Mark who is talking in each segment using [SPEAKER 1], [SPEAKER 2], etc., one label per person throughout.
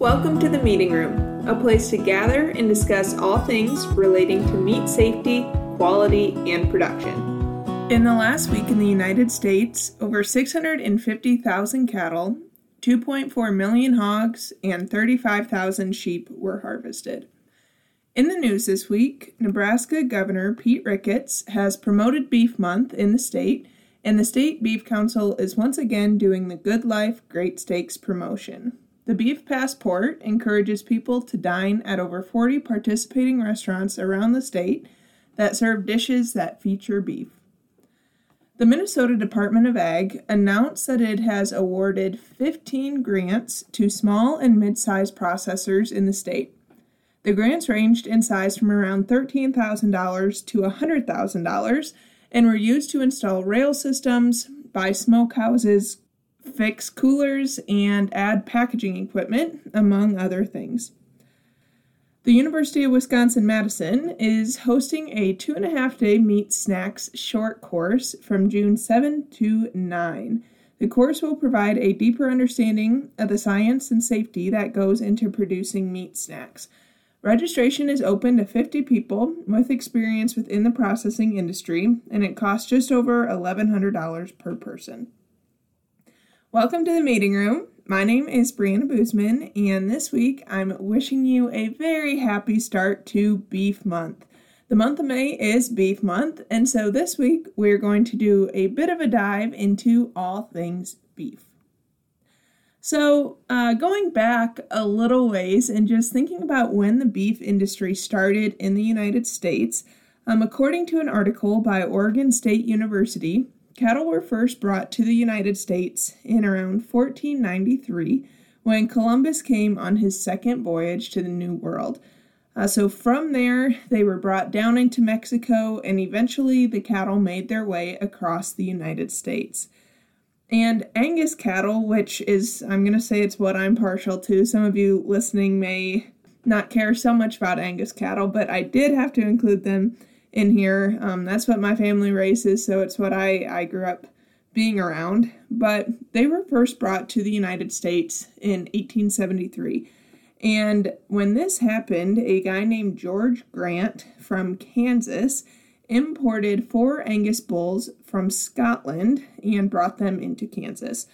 [SPEAKER 1] Welcome to the Meeting Room, a place to gather and discuss all things relating to meat safety, quality, and production. In the last week in the United States, over 650,000 cattle, 2.4 million hogs, and 35,000 sheep were harvested. In the news this week, Nebraska Governor Pete Ricketts has promoted Beef Month in the state, and the State Beef Council is once again doing the Good Life Great Steaks promotion. The Beef Passport encourages people to dine at over 40 participating restaurants around the state that serve dishes that feature beef. The Minnesota Department of Ag announced that it has awarded 15 grants to small and mid sized processors in the state. The grants ranged in size from around $13,000 to $100,000 and were used to install rail systems, buy smokehouses, fix coolers, and add packaging equipment, among other things. The University of Wisconsin Madison is hosting a two and a half day meat snacks short course from June 7 to 9. The course will provide a deeper understanding of the science and safety that goes into producing meat snacks. Registration is open to 50 people with experience within the processing industry, and it costs just over $1,100 per person. Welcome to the meeting room. My name is Brianna Buseman, and this week I'm wishing you a very happy start to Beef Month. The month of May is Beef Month, and so this week we're going to do a bit of a dive into all things beef. So, uh, going back a little ways and just thinking about when the beef industry started in the United States, um, according to an article by Oregon State University, Cattle were first brought to the United States in around 1493 when Columbus came on his second voyage to the New World. Uh, so from there, they were brought down into Mexico, and eventually the cattle made their way across the United States. And Angus cattle, which is, I'm going to say it's what I'm partial to. Some of you listening may not care so much about Angus cattle, but I did have to include them in here. Um, that's what my family raises, so it's what I, I grew up being around. But they were first brought to the United States in 1873. And when this happened, a guy named George Grant from Kansas imported four Angus bulls from Scotland and brought them into Kansas.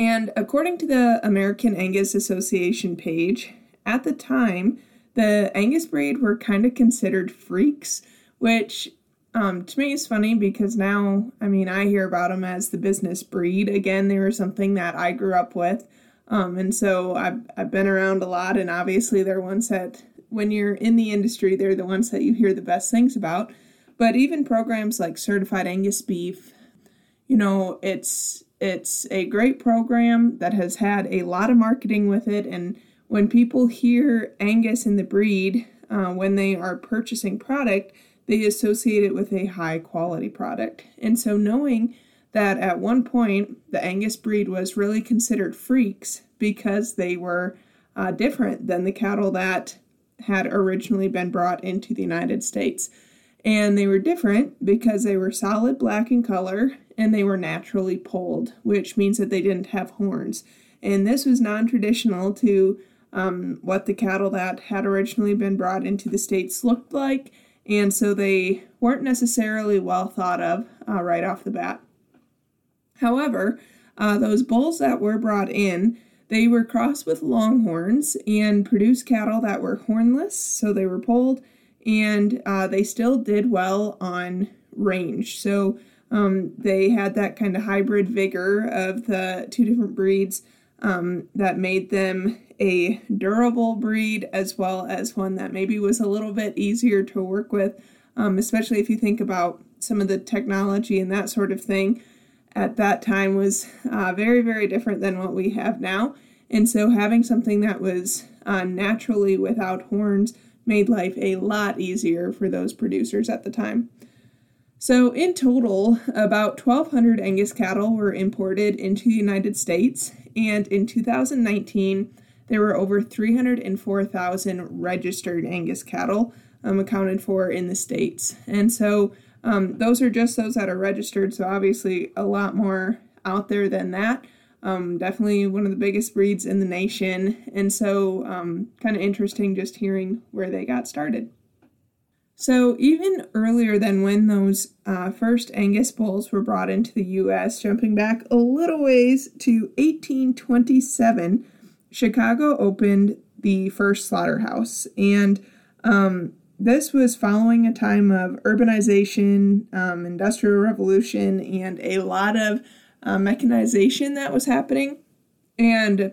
[SPEAKER 1] And according to the American Angus Association page, at the time, the Angus breed were kind of considered freaks, which um, to me is funny because now, I mean, I hear about them as the business breed. Again, they were something that I grew up with. Um, and so I've, I've been around a lot, and obviously they're ones that, when you're in the industry, they're the ones that you hear the best things about. But even programs like Certified Angus Beef, you know, it's it's a great program that has had a lot of marketing with it and when people hear Angus in the breed, uh, when they are purchasing product, they associate it with a high quality product. And so, knowing that at one point the Angus breed was really considered freaks because they were uh, different than the cattle that had originally been brought into the United States. And they were different because they were solid black in color and they were naturally polled, which means that they didn't have horns. And this was non traditional to um, what the cattle that had originally been brought into the states looked like, and so they weren't necessarily well thought of uh, right off the bat. However, uh, those bulls that were brought in, they were crossed with longhorns and produced cattle that were hornless, so they were polled, and uh, they still did well on range. So um, they had that kind of hybrid vigor of the two different breeds um, that made them a durable breed as well as one that maybe was a little bit easier to work with, um, especially if you think about some of the technology and that sort of thing at that time was uh, very, very different than what we have now. And so having something that was uh, naturally without horns made life a lot easier for those producers at the time. So, in total, about 1,200 Angus cattle were imported into the United States, and in 2019, there were over 304,000 registered Angus cattle um, accounted for in the states. And so um, those are just those that are registered, so obviously a lot more out there than that. Um, definitely one of the biggest breeds in the nation. And so, um, kind of interesting just hearing where they got started. So, even earlier than when those uh, first Angus bulls were brought into the US, jumping back a little ways to 1827, Chicago opened the first slaughterhouse. And um, this was following a time of urbanization, um, industrial revolution, and a lot of uh, mechanization that was happening. And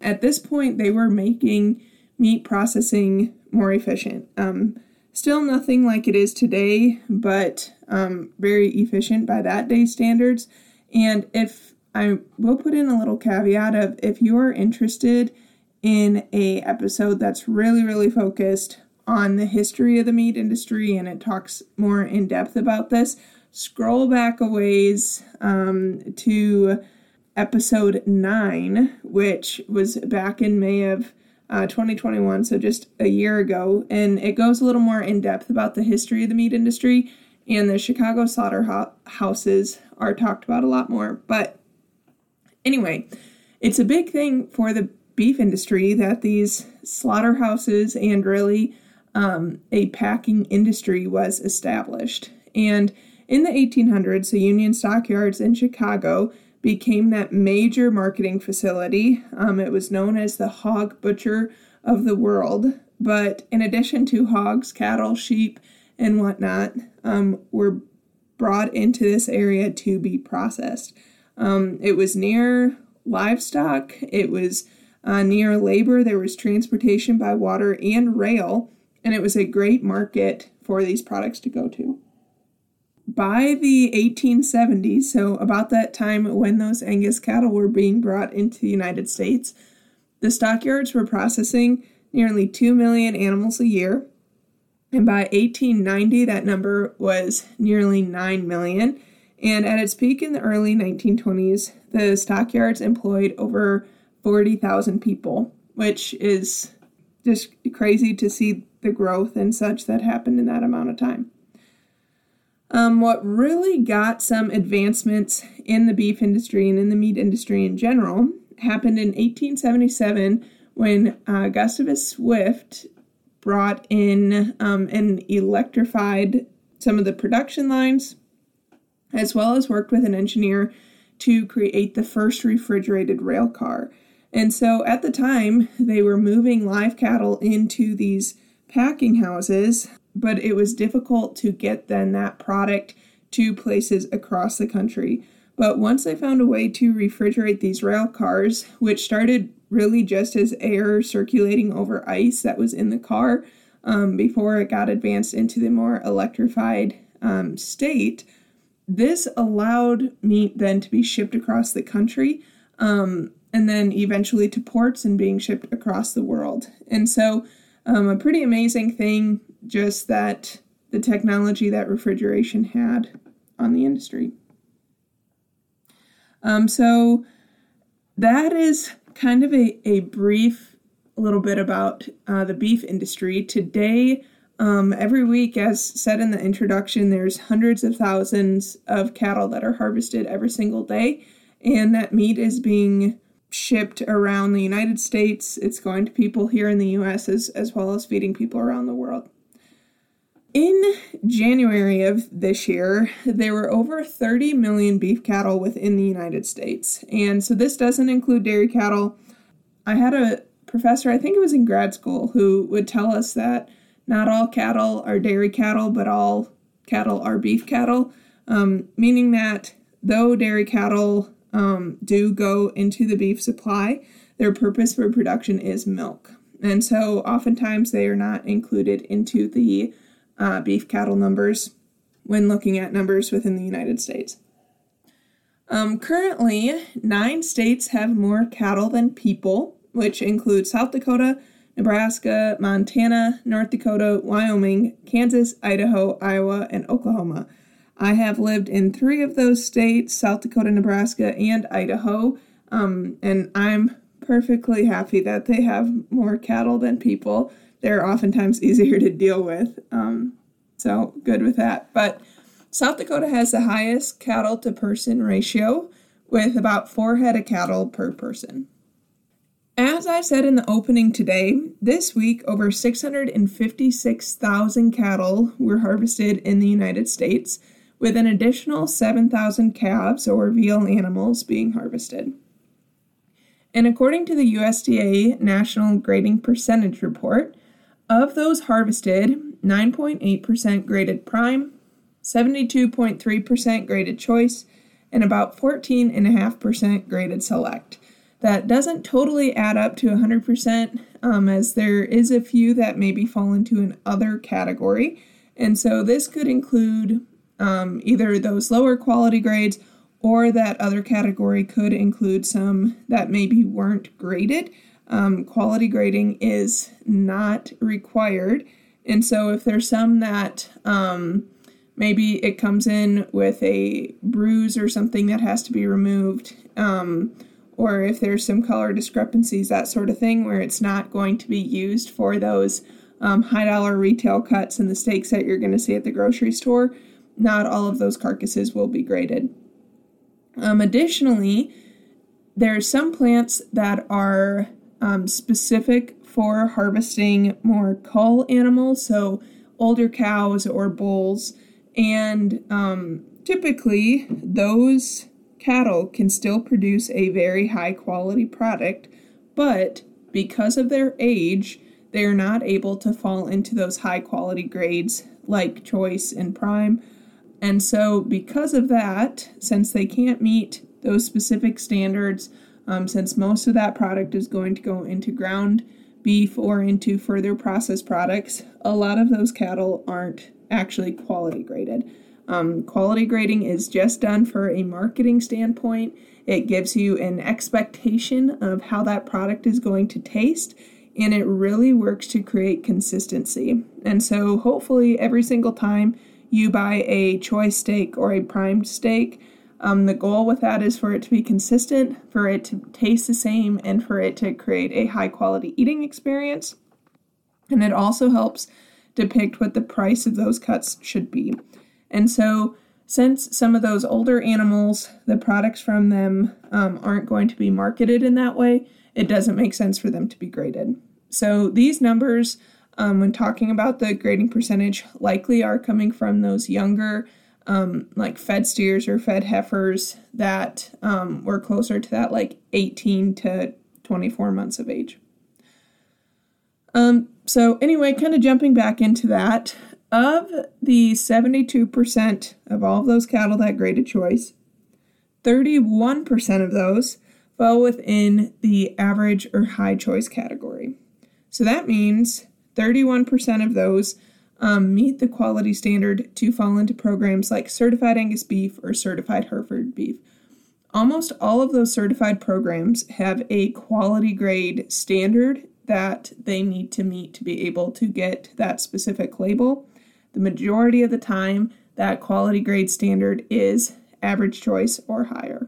[SPEAKER 1] at this point, they were making meat processing more efficient. Um, Still nothing like it is today, but um, very efficient by that day standards. And if I will put in a little caveat of if you are interested in a episode that's really really focused on the history of the meat industry and it talks more in depth about this, scroll back a ways um, to episode nine, which was back in May of uh, 2021, so just a year ago, and it goes a little more in depth about the history of the meat industry. And the Chicago slaughterhouses are talked about a lot more. But anyway, it's a big thing for the beef industry that these slaughterhouses and really um, a packing industry was established. And in the 1800s, the Union Stockyards in Chicago became that major marketing facility. Um, it was known as the hog butcher of the world. But in addition to hogs, cattle, sheep, and whatnot, um, were brought into this area to be processed. Um, it was near livestock, it was uh, near labor, there was transportation by water and rail, and it was a great market for these products to go to by the 1870s, so about that time when those Angus cattle were being brought into the United States, the stockyards were processing nearly 2 million animals a year. And by 1890, that number was nearly 9 million. And at its peak in the early 1920s, the stockyards employed over 40,000 people, which is just crazy to see the growth and such that happened in that amount of time. Um, what really got some advancements in the beef industry and in the meat industry in general happened in 1877 when uh, Gustavus Swift brought in um, and electrified some of the production lines, as well as worked with an engineer to create the first refrigerated rail car. And so at the time, they were moving live cattle into these packing houses but it was difficult to get then that product to places across the country. But once they found a way to refrigerate these rail cars, which started really just as air circulating over ice that was in the car um, before it got advanced into the more electrified um, state, this allowed meat then to be shipped across the country um, and then eventually to ports and being shipped across the world. And so, um, a pretty amazing thing just that the technology that refrigeration had on the industry. Um, so that is kind of a, a brief little bit about uh, the beef industry. Today, um, every week, as said in the introduction, there's hundreds of thousands of cattle that are harvested every single day, and that meat is being shipped around the United States. It's going to people here in the US as, as well as feeding people around the world. In January of this year, there were over 30 million beef cattle within the United States. And so this doesn't include dairy cattle. I had a professor, I think it was in grad school, who would tell us that not all cattle are dairy cattle, but all cattle are beef cattle, um, meaning that though dairy cattle um, do go into the beef supply, their purpose for production is milk. And so oftentimes they are not included into the uh, beef cattle numbers when looking at numbers within the United States. Um, currently, nine states have more cattle than people, which include South Dakota, Nebraska, Montana, North Dakota, Wyoming, Kansas, Idaho, Iowa, and Oklahoma. I have lived in three of those states South Dakota, Nebraska, and Idaho, um, and I'm perfectly happy that they have more cattle than people they're oftentimes easier to deal with. Um, so good with that. But South Dakota has the highest cattle to person ratio, with about four head of cattle per person. As I said in the opening today, this week over 656,000 cattle were harvested in the United States, with an additional 7,000 calves or veal animals being harvested. And according to the USDA National Grading Percentage Report, of those harvested, 9.8% graded prime, 72.3% graded choice, and about 14.5% graded select. That doesn't totally add up to 100%, um, as there is a few that maybe fall into an other category. And so this could include um, either those lower quality grades or that other category could include some that maybe weren't graded. Um, quality grading is not required. And so if there's some that um, maybe it comes in with a bruise or something that has to be removed, um, or if there's some color discrepancies, that sort of thing, where it's not going to be used for those um, high dollar retail cuts and the steaks that you're going to see at the grocery store, not all of those carcasses will be graded. Um, additionally, there are some plants that are um, specific for harvesting more cull animals, so older cows or bulls, and um, typically those cattle can still produce a very high quality product, but because of their age, they are not able to fall into those high quality grades like choice and prime and so, because of that, since they can't meet those specific standards, um, since most of that product is going to go into ground beef or into further processed products, a lot of those cattle aren't actually quality graded. Um, quality grading is just done for a marketing standpoint. It gives you an expectation of how that product is going to taste, and it really works to create consistency. And so, hopefully, every single time you buy a choice steak or a primed steak, um, the goal with that is for it to be consistent, for it to taste the same, and for it to create a high quality eating experience. And it also helps depict what the price of those cuts should be. And so, since some of those older animals, the products from them um, aren't going to be marketed in that way, it doesn't make sense for them to be graded. So, these numbers um, when talking about the grading percentage likely are coming from those younger um, like fed steers or fed heifers that um, were closer to that like 18 to 24 months of age um, so anyway kind of jumping back into that of the 72% of all of those cattle that graded choice 31% of those fell within the average or high choice category so that means 31% of those um, meet the quality standard to fall into programs like Certified Angus Beef or Certified Hereford Beef. Almost all of those certified programs have a quality grade standard that they need to meet to be able to get that specific label. The majority of the time, that quality grade standard is average choice or higher.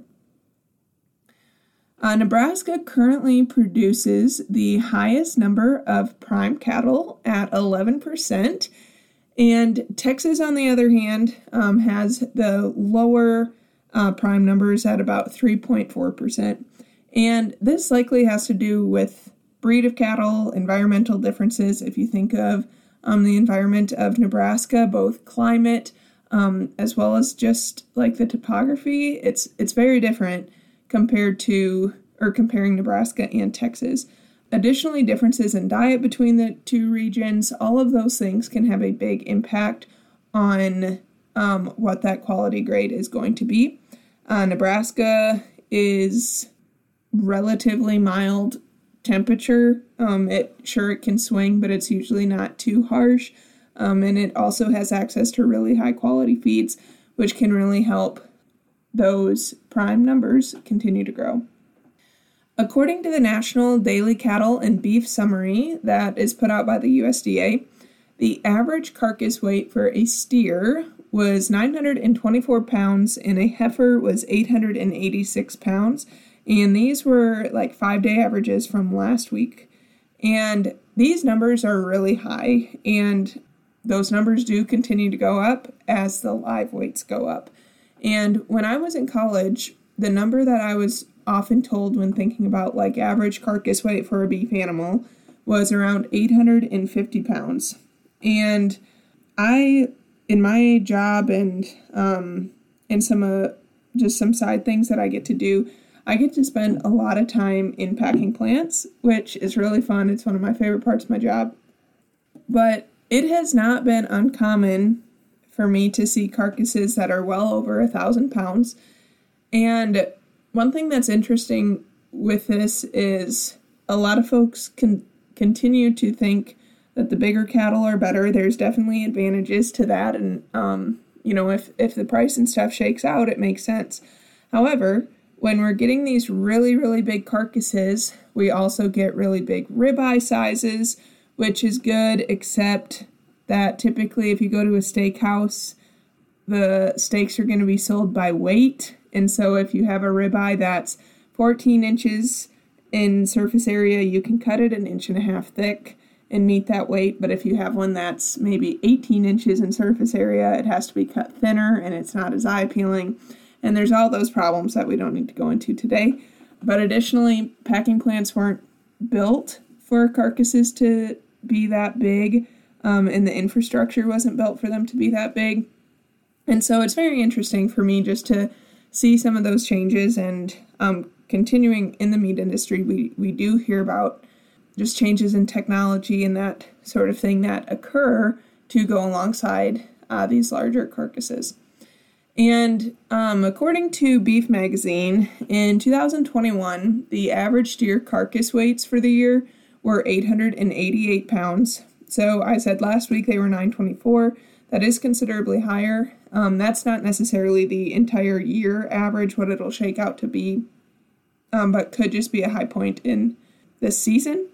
[SPEAKER 1] Uh, Nebraska currently produces the highest number of prime cattle at 11%, and Texas, on the other hand, um, has the lower uh, prime numbers at about 3.4%. And this likely has to do with breed of cattle, environmental differences. If you think of um, the environment of Nebraska, both climate um, as well as just like the topography, it's it's very different compared to or comparing Nebraska and Texas. Additionally, differences in diet between the two regions, all of those things can have a big impact on um, what that quality grade is going to be. Uh, Nebraska is relatively mild temperature. Um, it sure it can swing, but it's usually not too harsh. Um, and it also has access to really high quality feeds, which can really help those prime numbers continue to grow. According to the National Daily Cattle and Beef Summary that is put out by the USDA, the average carcass weight for a steer was 924 pounds and a heifer was 886 pounds. And these were like five day averages from last week. And these numbers are really high, and those numbers do continue to go up as the live weights go up. And when I was in college, the number that I was often told when thinking about like average carcass weight for a beef animal was around 850 pounds. And I, in my job and um, in some uh, just some side things that I get to do, I get to spend a lot of time in packing plants, which is really fun. It's one of my favorite parts of my job. But it has not been uncommon for me to see carcasses that are well over a thousand pounds. And one thing that's interesting with this is a lot of folks can continue to think that the bigger cattle are better. There's definitely advantages to that, and um, you know, if if the price and stuff shakes out, it makes sense. However, when we're getting these really really big carcasses, we also get really big ribeye sizes, which is good, except that typically if you go to a steakhouse, the steaks are going to be sold by weight, and so if you have a ribeye that's 14 inches in surface area, you can cut it an inch and a half thick and meet that weight. But if you have one that's maybe 18 inches in surface area, it has to be cut thinner and it's not as eye appealing. And there's all those problems that we don't need to go into today. But additionally, packing plants weren't built for carcasses to be that big, um, and the infrastructure wasn't built for them to be that big. And so it's very interesting for me just to see some of those changes and um, continuing in the meat industry, we, we do hear about just changes in technology and that sort of thing that occur to go alongside uh, these larger carcasses. And um, according to Beef Magazine, in 2021, the average deer carcass weights for the year were 888 pounds. So I said last week they were 924. That is considerably higher. Um, that's not necessarily the entire year average, what it'll shake out to be, um, but could just be a high point in this season.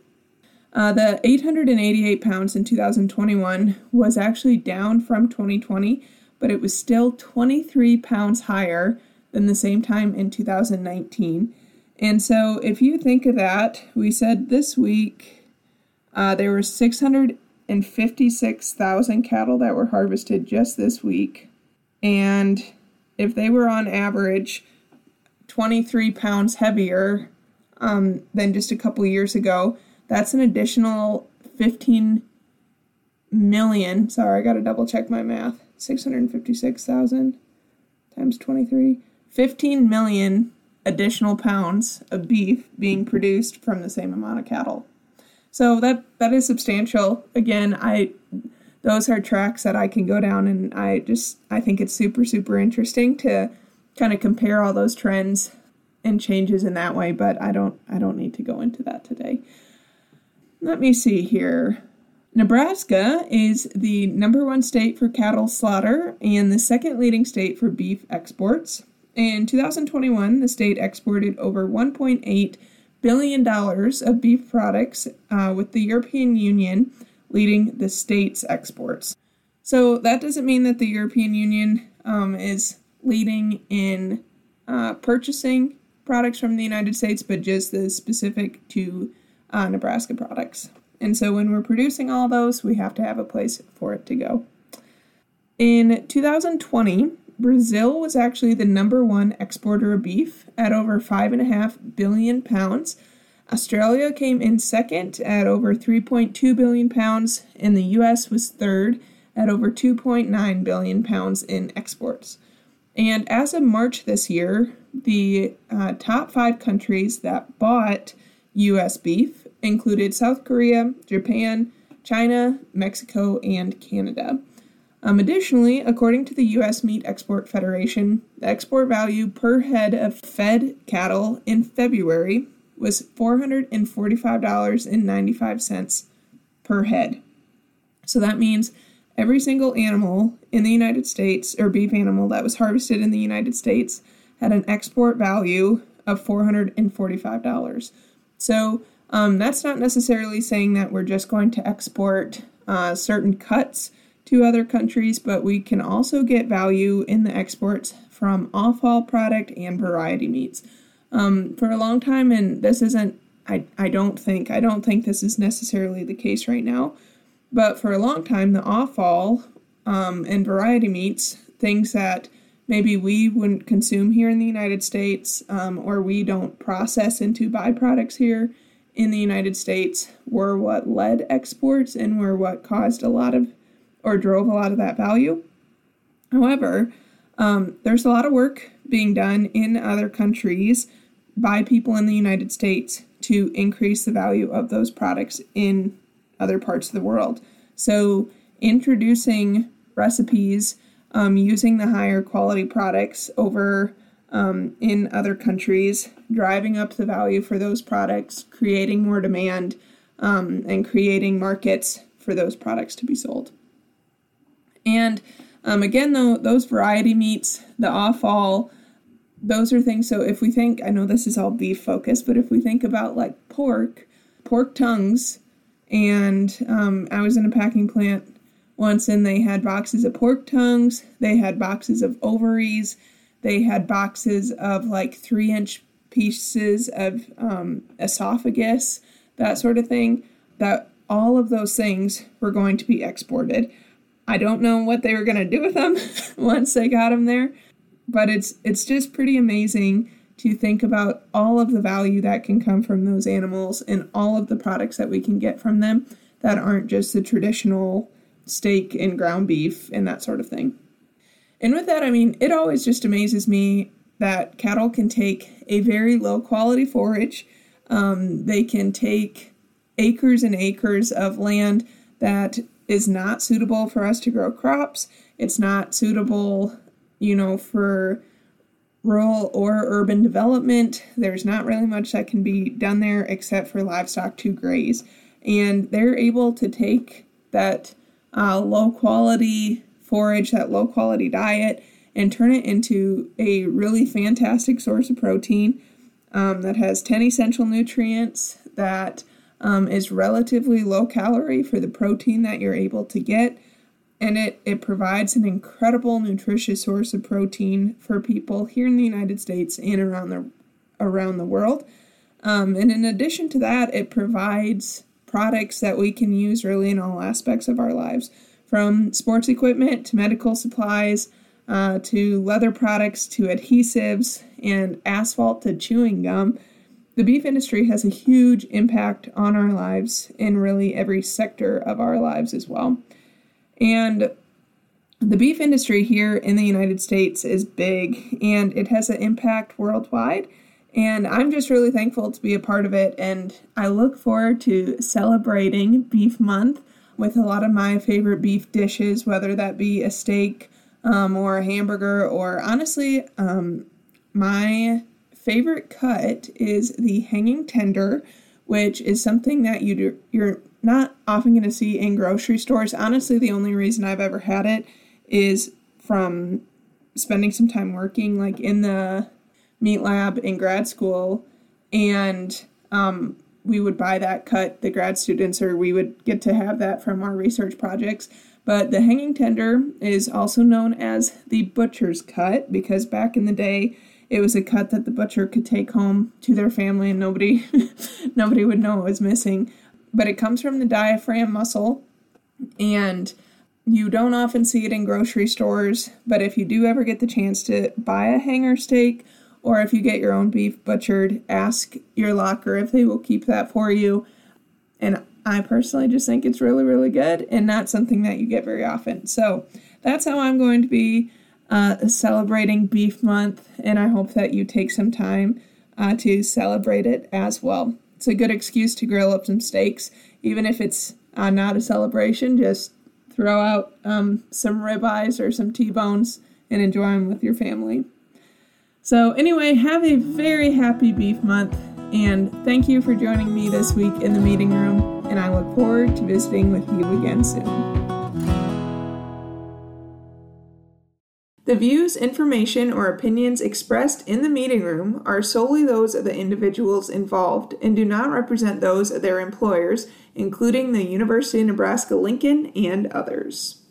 [SPEAKER 1] Uh, the 888 pounds in 2021 was actually down from 2020, but it was still 23 pounds higher than the same time in 2019. And so, if you think of that, we said this week uh, there were 656,000 cattle that were harvested just this week. And if they were on average 23 pounds heavier um, than just a couple years ago, that's an additional 15 million. Sorry, I got to double check my math. 656,000 times 23. 15 million additional pounds of beef being produced from the same amount of cattle. So that that is substantial. Again, I those are tracks that I can go down and I just I think it's super super interesting to kind of compare all those trends and changes in that way, but I don't I don't need to go into that today. Let me see here. Nebraska is the number one state for cattle slaughter and the second leading state for beef exports. In 2021, the state exported over 1.8 billion dollars of beef products, uh, with the European Union leading the state's exports. So that doesn't mean that the European Union um, is leading in uh, purchasing products from the United States, but just the specific to uh, Nebraska products. And so when we're producing all those, we have to have a place for it to go. In 2020, Brazil was actually the number one exporter of beef at over 5.5 billion pounds. Australia came in second at over 3.2 billion pounds, and the US was third at over 2.9 billion pounds in exports. And as of March this year, the uh, top five countries that bought US beef included South Korea, Japan, China, Mexico, and Canada. Um, additionally, according to the U.S. Meat Export Federation, the export value per head of fed cattle in February was $445.95 per head. So that means every single animal in the United States, or beef animal that was harvested in the United States, had an export value of $445. So um, that's not necessarily saying that we're just going to export uh, certain cuts to other countries, but we can also get value in the exports from offal product and variety meats. Um, for a long time, and this isn't, I, I don't think, I don't think this is necessarily the case right now, but for a long time, the offal um, and variety meats, things that maybe we wouldn't consume here in the United States um, or we don't process into byproducts here in the United States were what led exports and were what caused a lot of or drove a lot of that value. However, um, there's a lot of work being done in other countries by people in the United States to increase the value of those products in other parts of the world. So, introducing recipes um, using the higher quality products over um, in other countries, driving up the value for those products, creating more demand, um, and creating markets for those products to be sold. And um, again, though, those variety meats, the offal, those are things. So if we think, I know this is all beef focused, but if we think about like pork, pork tongues, and um, I was in a packing plant once and they had boxes of pork tongues, they had boxes of ovaries, they had boxes of like three inch pieces of um, esophagus, that sort of thing. That all of those things were going to be exported. I don't know what they were going to do with them once they got them there, but it's it's just pretty amazing to think about all of the value that can come from those animals and all of the products that we can get from them that aren't just the traditional steak and ground beef and that sort of thing. And with that, I mean, it always just amazes me that cattle can take a very low quality forage. Um, they can take acres and acres of land that is not suitable for us to grow crops. It's not suitable, you know, for rural or urban development. There's not really much that can be done there except for livestock to graze. And they're able to take that uh, low quality forage, that low quality diet, and turn it into a really fantastic source of protein um, that has 10 essential nutrients, that um, is relatively low calorie for the protein that you're able to get. And it, it provides an incredible nutritious source of protein for people here in the United States and around the around the world. Um, and in addition to that, it provides products that we can use really in all aspects of our lives from sports equipment to medical supplies uh, to leather products to adhesives and asphalt to chewing gum. The beef industry has a huge impact on our lives in really every sector of our lives as well. And the beef industry here in the United States is big and it has an impact worldwide. And I'm just really thankful to be a part of it. And I look forward to celebrating Beef Month with a lot of my favorite beef dishes, whether that be a steak um, or a hamburger, or honestly, um, my favorite cut is the hanging tender, which is something that you do, you're not often going to see in grocery stores. Honestly, the only reason I've ever had it is from spending some time working, like in the meat lab in grad school, and um, we would buy that cut, the grad students, or we would get to have that from our research projects. But the hanging tender is also known as the butcher's cut because back in the day, it was a cut that the butcher could take home to their family and nobody nobody would know it was missing. But it comes from the diaphragm muscle and you don't often see it in grocery stores, but if you do ever get the chance to buy a hanger steak or if you get your own beef butchered, ask your locker if they will keep that for you. And I personally just think it's really, really good and not something that you get very often. So that's how I'm going to be uh, celebrating Beef Month, and I hope that you take some time uh, to celebrate it as well. It's a good excuse to grill up some steaks, even if it's uh, not a celebration. Just throw out um, some ribeyes or some T-bones and enjoy them with your family. So, anyway, have a very happy beef month, and thank you for joining me this week in the meeting room, and I look forward to visiting with you again soon. The views, information, or opinions expressed in the meeting room are solely those of the individuals involved and do not represent those of their employers, including the University of Nebraska Lincoln and others.